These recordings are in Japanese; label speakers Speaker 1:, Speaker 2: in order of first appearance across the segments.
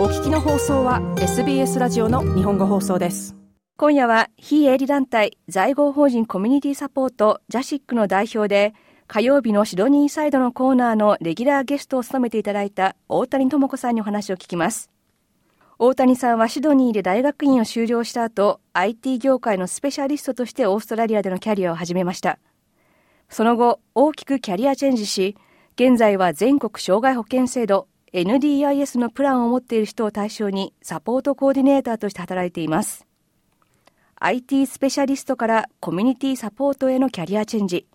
Speaker 1: お聞きの放送は SBS ラジオの日本語放送です。
Speaker 2: 今夜は非営利団体在郷法人コミュニティサポートジャシックの代表で火曜日のシドニーサイドのコーナーのレギュラーゲストを務めていただいた大谷智子さんにお話を聞きます。大谷さんはシドニーで大学院を修了した後 IT 業界のスペシャリストとしてオーストラリアでのキャリアを始めました。その後大きくキャリアチェンジし現在は全国障害保険制度 NDIS のプランを持っている人を対象にサポートコーディネーターとして働いています。IT スペシャリストからコミュニティサポートへのキャリアチェンジ。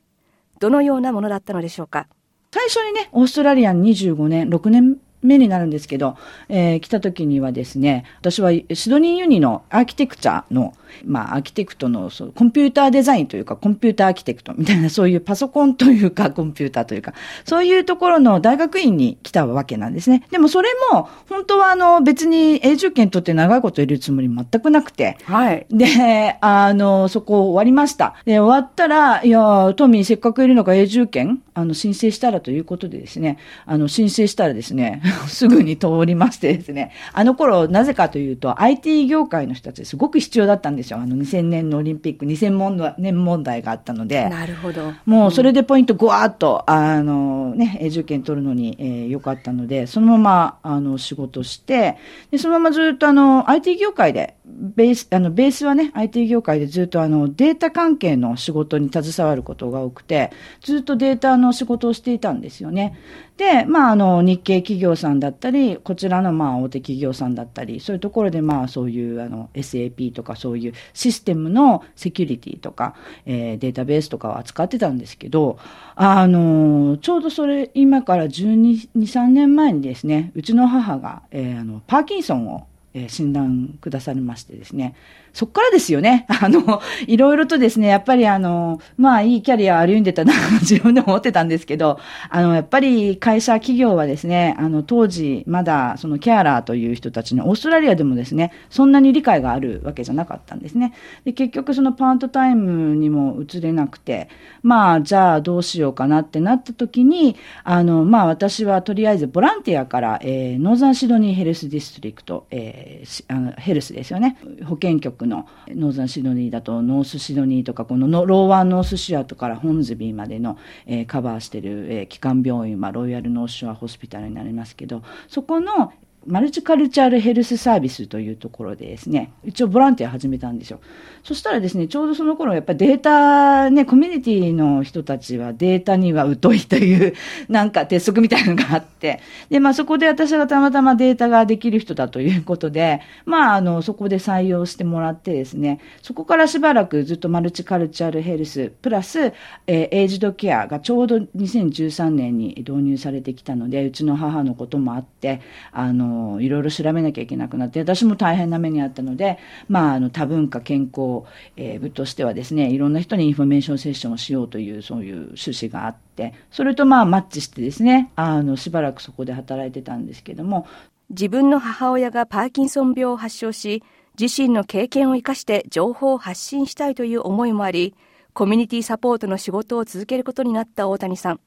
Speaker 2: どのようなものだったのでしょうか？
Speaker 3: 最初にね、オーストラリアン25年、6年目になるんですけど、えー、来た時にはですね、私はシドニーユニのアーキテクチャの、まあ、アーキテクトのそうコンピューターデザインというか、コンピューターアーキテクトみたいな、そういうパソコンというか、コンピューターというか、そういうところの大学院に来たわけなんですね。でもそれも、本当はあの、別に永住権取って長いこといるつもり全くなくて、
Speaker 2: はい。
Speaker 3: で、あの、そこ終わりました。で、終わったら、いや、トミーせっかくいるのか永住権、あの、申請したらということでですね、あの、申請したらですね、すぐに通りましてですね、あの頃、なぜかというと、IT 業界の人たちすごく必要だったんですよ。あの、2000年のオリンピック、2000年問題があったので。
Speaker 2: なるほど。
Speaker 3: もう、それでポイントごわーっと、あの、ね、受験取るのに、えー、よかったので、そのまま、あの、仕事して、で、そのままずっとあの、IT 業界で、ベース、あの、ベースはね、IT 業界でずっとあの、データ関係の仕事に携わることが多くて、ずっとデータの仕事をしていたんですよね。で、まあ、あの、日系企業さんだったり、こちらのまあ、大手企業さんだったり、そういうところでまあ、そういうあの、SAP とかそういうシステムのセキュリティとか、えー、データベースとかを扱ってたんですけど、あの、ちょうどそれ、今から12、3年前にですね、うちの母が、えー、あの、パーキンソンをえ診断くださりましてですね、そっからですよね。あの、いろいろとですね、やっぱりあの、まあいいキャリア歩んでたな、自分でも思ってたんですけど、あの、やっぱり会社、企業はですね、あの、当時、まだその carer という人たちのオーストラリアでもですね、そんなに理解があるわけじゃなかったんですね。で、結局そのパートタイムにも移れなくて、まあ、じゃあどうしようかなってなった時に、あの、まあ私はとりあえずボランティアから、えー、 Northern Sydney Health District、えー、あの Health ですよね。保健局のノーザンシドニーだとノースシドニーとかこの Lower North Shore からホーンズビーまでの、えー、カバーしてる、えー、基幹病院は Royal North Shore Hospital になりますけどそこの Multicultural Health Service というところでですね、一応ボランティア始めたんですよ。そしたらですね、ちょうどその頃やっぱりデータ、ね、コミュニティの人たちはデータには疎いという、なんか鉄則みたいなのがあって、で、まあそこで私がたまたまデータができる人だということで、まああの、そこで採用してもらってですね、そこからしばらくずっと Multicultural Health、プラス、えー、 aged care がちょうど2013年に導入されてきたので、うちの母のこともあって、あの、いろいろ調べなきゃいけなくなって、私も大変な目にあったので、まあ、あの、多文化健康、えー、部としてはですね、いろんな人に information session をしようという、そういう趣旨があって、それとまあ、マッチしてですね、あの、しばらくそこで働いてたんですけども、
Speaker 2: 自分の母親がパーキンソン病を発症し、自身の経験を生かして情報を発信したいという思いもあり、コミュニティサポートの仕事を続けることになった大谷さん。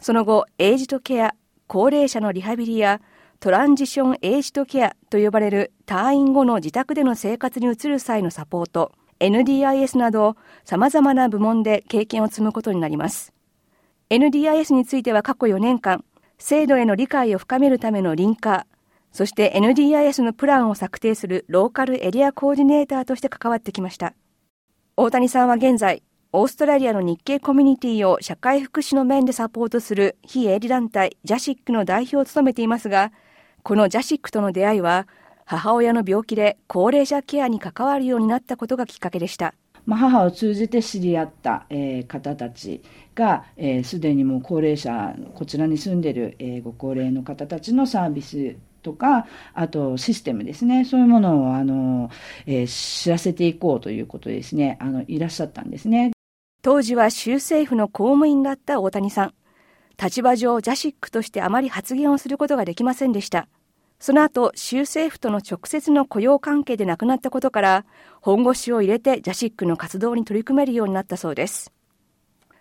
Speaker 2: その後、エイジドケア、高齢者のリハビリやトランジションエイジドケアと呼ばれる退院後の自宅での生活に移る際のサポート、NDIS など様々な部門で経験を積むことになります。NDIS については過去4年間、制度への理解を深めるためのリンカー、そして NDIS のプランを策定するローカルエリアコーディネーターとして関わってきました。大谷さんは現在、オーストラリアの日系コミュニティを社会福祉の面でサポートする非営利団体ジャシックの代表を務めていますが、このジャシックとの出会いは母親の病気で高齢者ケアに関わるようになったことがきっかけでした。
Speaker 3: まあ、母を通じて知り合った、えー、方たちがすで、えー、にもう高齢者こちらに住んでいる、えー、ご高齢の方たちのサービスとかあとシステムですね。そういうものをあの、えー、知らせていこうということですね。あのいらっしゃったんですね。
Speaker 2: 当時は州政府の公務員だった大谷さん立場上ジャシックとしてあまり発言をすることができませんでした。その後、州政府との直接の雇用関係で亡くなったことから、本腰を入れてジャシックの活動に取り組めるようになったそうです。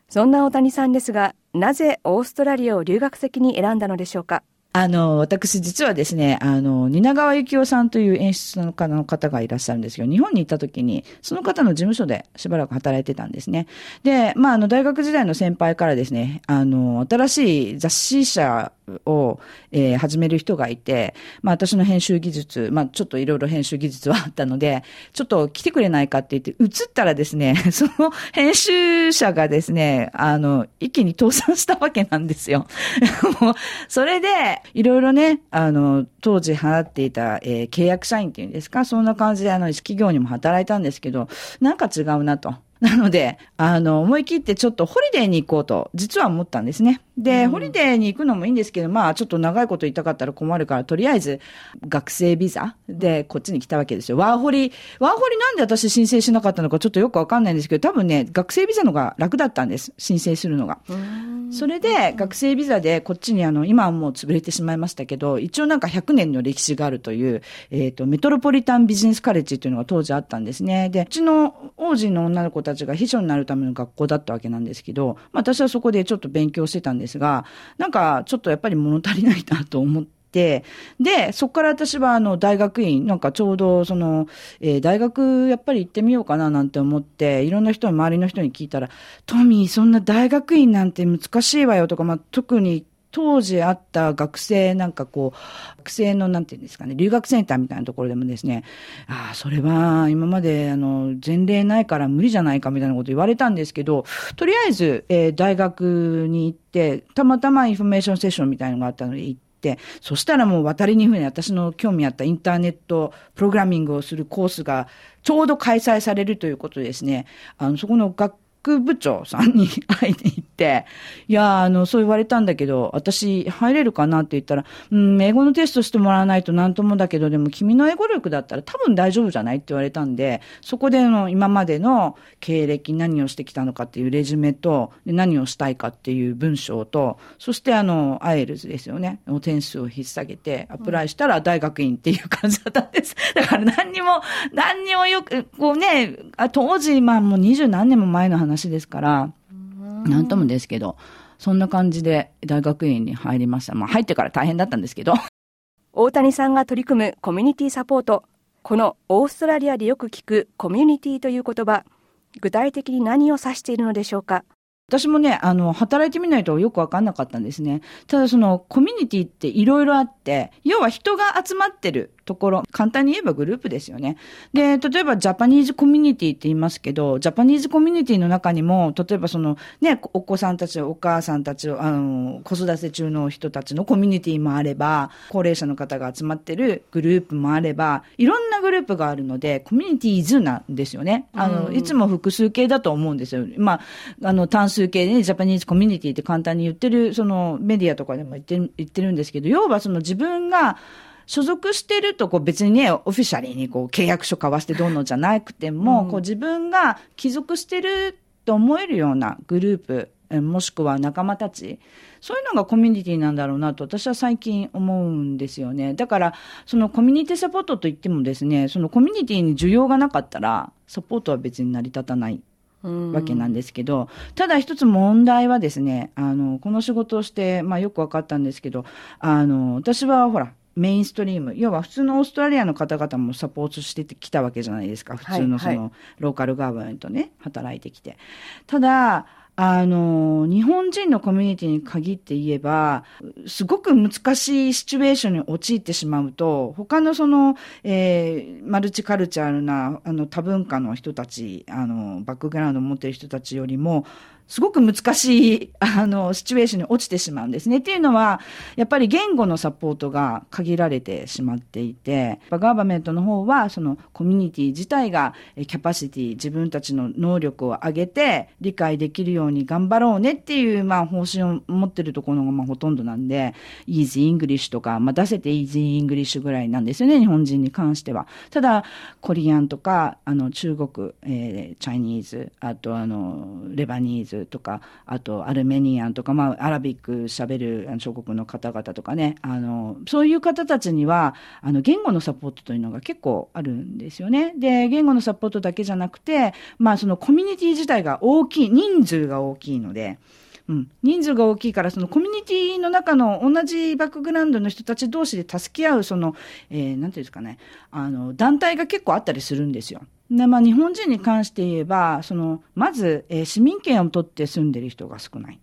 Speaker 2: そんな大谷さんですが、なぜオーストラリアを留学先に選んだのでしょうか？
Speaker 3: あの、私実はですね、あの、蜷川幸雄さんという演出の方の方がいらっしゃるんですけど、日本に行った時に、その方の事務所でしばらく働いてたんですね。で、まあ、あの、大学時代の先輩からですね、あの、新しい雑誌社を、えー、始める人がいて、まあ私の編集技術、まあちょっといろいろ編集技術はあったので、ちょっと来てくれないかって言って、移ったらですね、その編集者がですね、あの、一気に倒産したわけなんですよ。もう、それで、いろいろね、あの、当時払っていた、えー、契約社員っていうんですか、そんな感じであの、企業にも働いたんですけど、なんか違うなと。なので、あの、思い切ってちょっとホリデーに行こうと、実は思ったんですね。で、うん、ホリデーに行くのもいいんですけど、まあ、ちょっと長いこと行ったかったら困るから、とりあえず、学生ビザでこっちに来たわけですよ。ワーホリ、ワーホリなんで私申請しなかったのかちょっとよくわかんないんですけど、多分ね、学生ビザのが楽だったんです。申請するのが。それで、学生ビザでこっちにあの、今はもう潰れてしまいましたけど、一応なんか100年の歴史があるという、えっ、ー、と、メトロポリタンビジネスカレッジというのが当時あったんですね。で、うちの王子の女の子たたちが秘書になるための学校だったわけなんですけど、まあ私はそこでちょっと勉強してたんですが、なんかちょっとやっぱり物足りないなと思って、で、そこから私はあの大学院、なんかちょうどその、えー、大学やっぱり行ってみようかななんて思って、いろんな人に、周りの人に聞いたら、トミーそんな大学院なんて難しいわよとか、まあ特に当時あった学生なんかこう、学生のなんていうんですかね、留学センターみたいなところでもですね、ああ、それは今まであの、前例ないから無理じゃないかみたいなこと言われたんですけど、とりあえず、えー、大学に行って、たまたま information session みたいなのがあったので行って、そしたらもう渡りに船、私の興味あったインターネットプログラミングをするコースがちょうど開催されるということですね。あの、そこの学副部長さんに会いに行って、いや、あの、そう言われたんだけど、私入れるかなって言ったら、うん、英語のテストしてもらわないとなんともだけど、でも君の英語力だったら多分大丈夫じゃないって言われたんで、そこでの今までの経歴、何をしてきたのかっていうレジュメと、何をしたいかっていう文章と、そしてあの、アイルズですよね、点数を引っ提げて、アプライしたら大学院っていう感じだったんです。だから何にも、何にもよく、こうね、当時、まあもう二十何年も前の話話ですから、なんともですけど、そんな感じで大学院に入りました。まあ入ってから大変だったんですけど。
Speaker 2: 大谷さんが取り組むコミュニティサポート。このオーストラリアでよく聞くコミュニティという言葉、具体的に何を指しているのでしょうか？
Speaker 3: 私もね、あの、働いてみないとよくわかんなかったんですね。ただその、コミュニティっていろいろあって、要は人が集まってるところ、簡単に言えばグループですよね。で、例えばジャパニーズコミュニティって言いますけど、ジャパニーズコミュニティの中にも、例えばその、ね、お子さんたち、お母さんたち、あの、子育て中の人たちのコミュニティもあれば、高齢者の方が集まってるグループもあれば、いろんなグループがあるので、コミュニティーズなんですよね。あの、いつも複数形だと思うんですよ。まあ、あの、単数形でね、ジャパニーズコミュニティって簡単に言ってる、そのメディアとかでも言ってる、言ってるんですけど、要はその自分が、所属してるとこう別にね、オフィシャリーにこう契約書交わしてどんどんじゃなくても、うん、こう自分が帰属してると思えるようなグループ、もしくは仲間たち、そういうのがコミュニティなんだろうなと私は最近思うんですよね。だから、そのコミュニティサポートといってもですね、そのコミュニティに需要がなかったら、サポートは別に成り立たないわけなんですけど、ただ一つ問題はですね、あの、この仕事をして、まあよくわかったんですけど、あの、私はほら、メインストリーム、要は普通のオーストラリアの方々もサポートしてきたわけじゃないですか。普通のその、ローカルガバメントね、働いてきて。ただ、あの、日本人のコミュニティに限って言えば、すごく難しいシチュエーションに陥ってしまうと、他のその、えー、マルチカルチャーな、あの、多文化の人たち、あの、バックグラウンドを持っている人たちよりも、すごく難しい、あの、シチュエーションに落ちてしまうんですね。っていうのは、やっぱり言語のサポートが限られてしまっていて、 government の方は、そのコミュニティ自体が、キャパシティ、自分たちの能力を上げて、理解できるように頑張ろうねっていう、まあ、方針を持ってるところが、まあ、ほとんどなんで、 Easy English とか、まあ、出せて Easy English ぐらいなんですよね、日本人に関しては。ただ、コリアンとか、あの、中国、えー、 Chinese、あと、あの、 Lebanese、とか、あと Armenian とか、まあ、 Arabic 喋る諸国の方々とかね、あの、そういう方たちには、あの、言語のサポートというのが結構あるんですよね。で、言語のサポートだけじゃなくて、まあ、そのコミュニティ自体が大きい、人数が大きいので、うん、人数が大きいから、そのコミュニティの中の同じバックグラウンドの人たち同士で助け合う、その、えー、ていうんですかね、あの、団体が結構あったりするんですよ。で、まあ、日本人に関して言えば、その、まず、えー、市民権を取って住んでる人が少ない。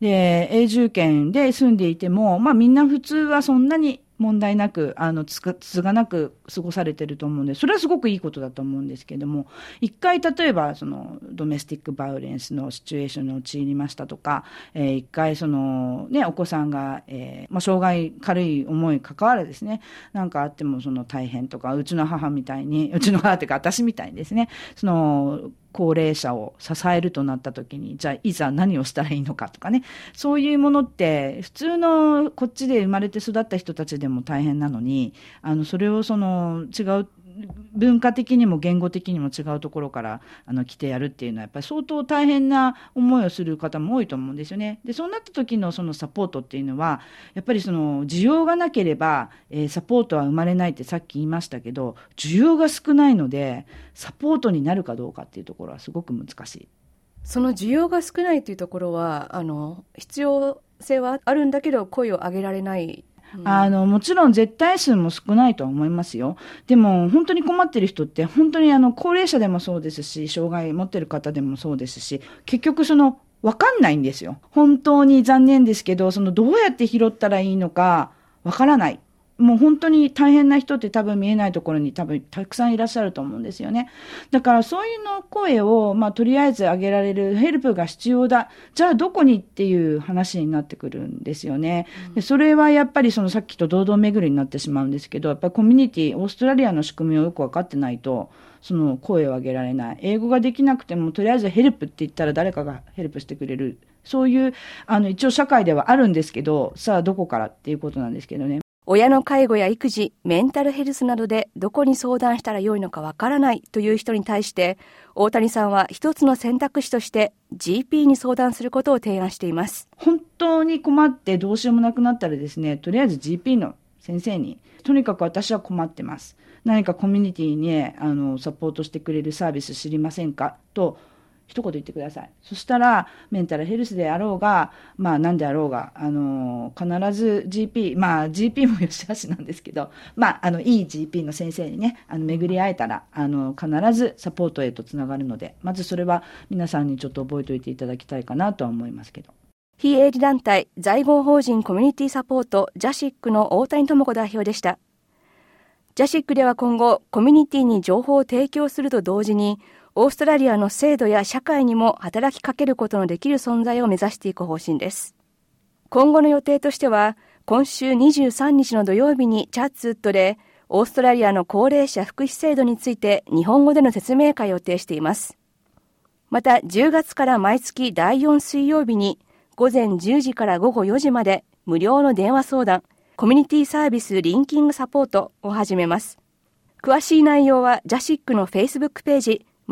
Speaker 3: で、永住権で住んでいても、まあ、みんな普通はそんなに問題なく、あの、つか、つがなく過ごされてると思うんで、それはすごくいいことだと思うんですけれども、一回例えば、その、ドメスティックバイオレンスのシチュエーションに陥りましたとか、えー、一回その、ね、お子さんが、えー、まあ、障害軽い思い関わらですね、なんかあってもその大変とか、うちの母みたいに、うちの母っていうか私みたいにですね、その、高齢者を支えるとなった時に、じゃあいざ何をしたらいいのかとかね、そういうものって普通のこっちで生まれて育った人たちでも大変なのに、あの、それをその違う文化的にも言語的にも違うところからあの来てやるっていうのはやっぱり相当大変な思いをする方も多いと思うんですよね。でそうなった時のそのサポートっていうのはやっぱりその需要がなければ、えー、サポートは生まれないってさっき言いましたけど需要が少ないのでサポートになるかどうかっていうところはすごく難しい。
Speaker 2: その需要が少ないというところはあの必要性はあるんだけど声を上げられない
Speaker 3: あの、もちろん絶対数も少ないとは思いますよ。でも、本当に困ってる人って、本当にあの、高齢者でもそうですし、障害持ってる方でもそうですし、結局その、わかんないんですよ。本当に残念ですけど、その、どうやって拾ったらいいのか、わからない。もう本当に大変な人って多分見えないところに多分たくさんいらっしゃると思うんですよね。だからそういうの声を、まあとりあえず上げられるヘルプが必要だ。じゃあどこにっていう話になってくるんですよね。でそれはやっぱりそのさっきと堂々巡りになってしまうんですけど、やっぱりコミュニティ、オーストラリアの仕組みをよく分かってないと、その声を上げられない。英語ができなくても、とりあえずヘルプって言ったら誰かがヘルプしてくれる。そういう、あの、一応社会ではあるんですけど、さあどこからっていうことなんですけどね。
Speaker 2: 親の介護や育児、メンタルヘルスなどでどこに相談したらよいのかわからないという人に対して、大谷さんは一つの選択肢として GP に相談することを提案しています。
Speaker 3: 本当に困ってどうしようもなくなったらですね、とりあえず GP の先生に、とにかく私は困ってます。何かコミュニティにあのサポートしてくれるサービス知りませんか？と一言言ってください。そしたら、メンタルヘルスであろうが、まあ何であろうが、あの、必ず GP、まあ GP もよしあしなんですけど、まあ、あの、いい GP の先生にね、あの、巡り会えたら、あの、必ずサポートへとつながるので、まずそれは皆さんにちょっと覚えておいていただきたいかなとは思いますけど。
Speaker 2: 非営利団体在郷法人コミュニティサポートジャシックの大谷智子代表でした。ジャシックでは今後、コミュニティに情報を提供すると同時に、オーストラリアの制度や社会にも働きかけることのできる存在を目指していく方針です。今後の予定としては、今週23日の土曜日にチャッツウッドで、オーストラリアの高齢者福祉制度について日本語での説明会を予定しています。また、10月から毎月第4水曜日に、午前10時から午後4時まで無料の電話相談、コミュニティサービスリンキングサポートを始めます。詳しい内容はジャシックの Facebook ページ、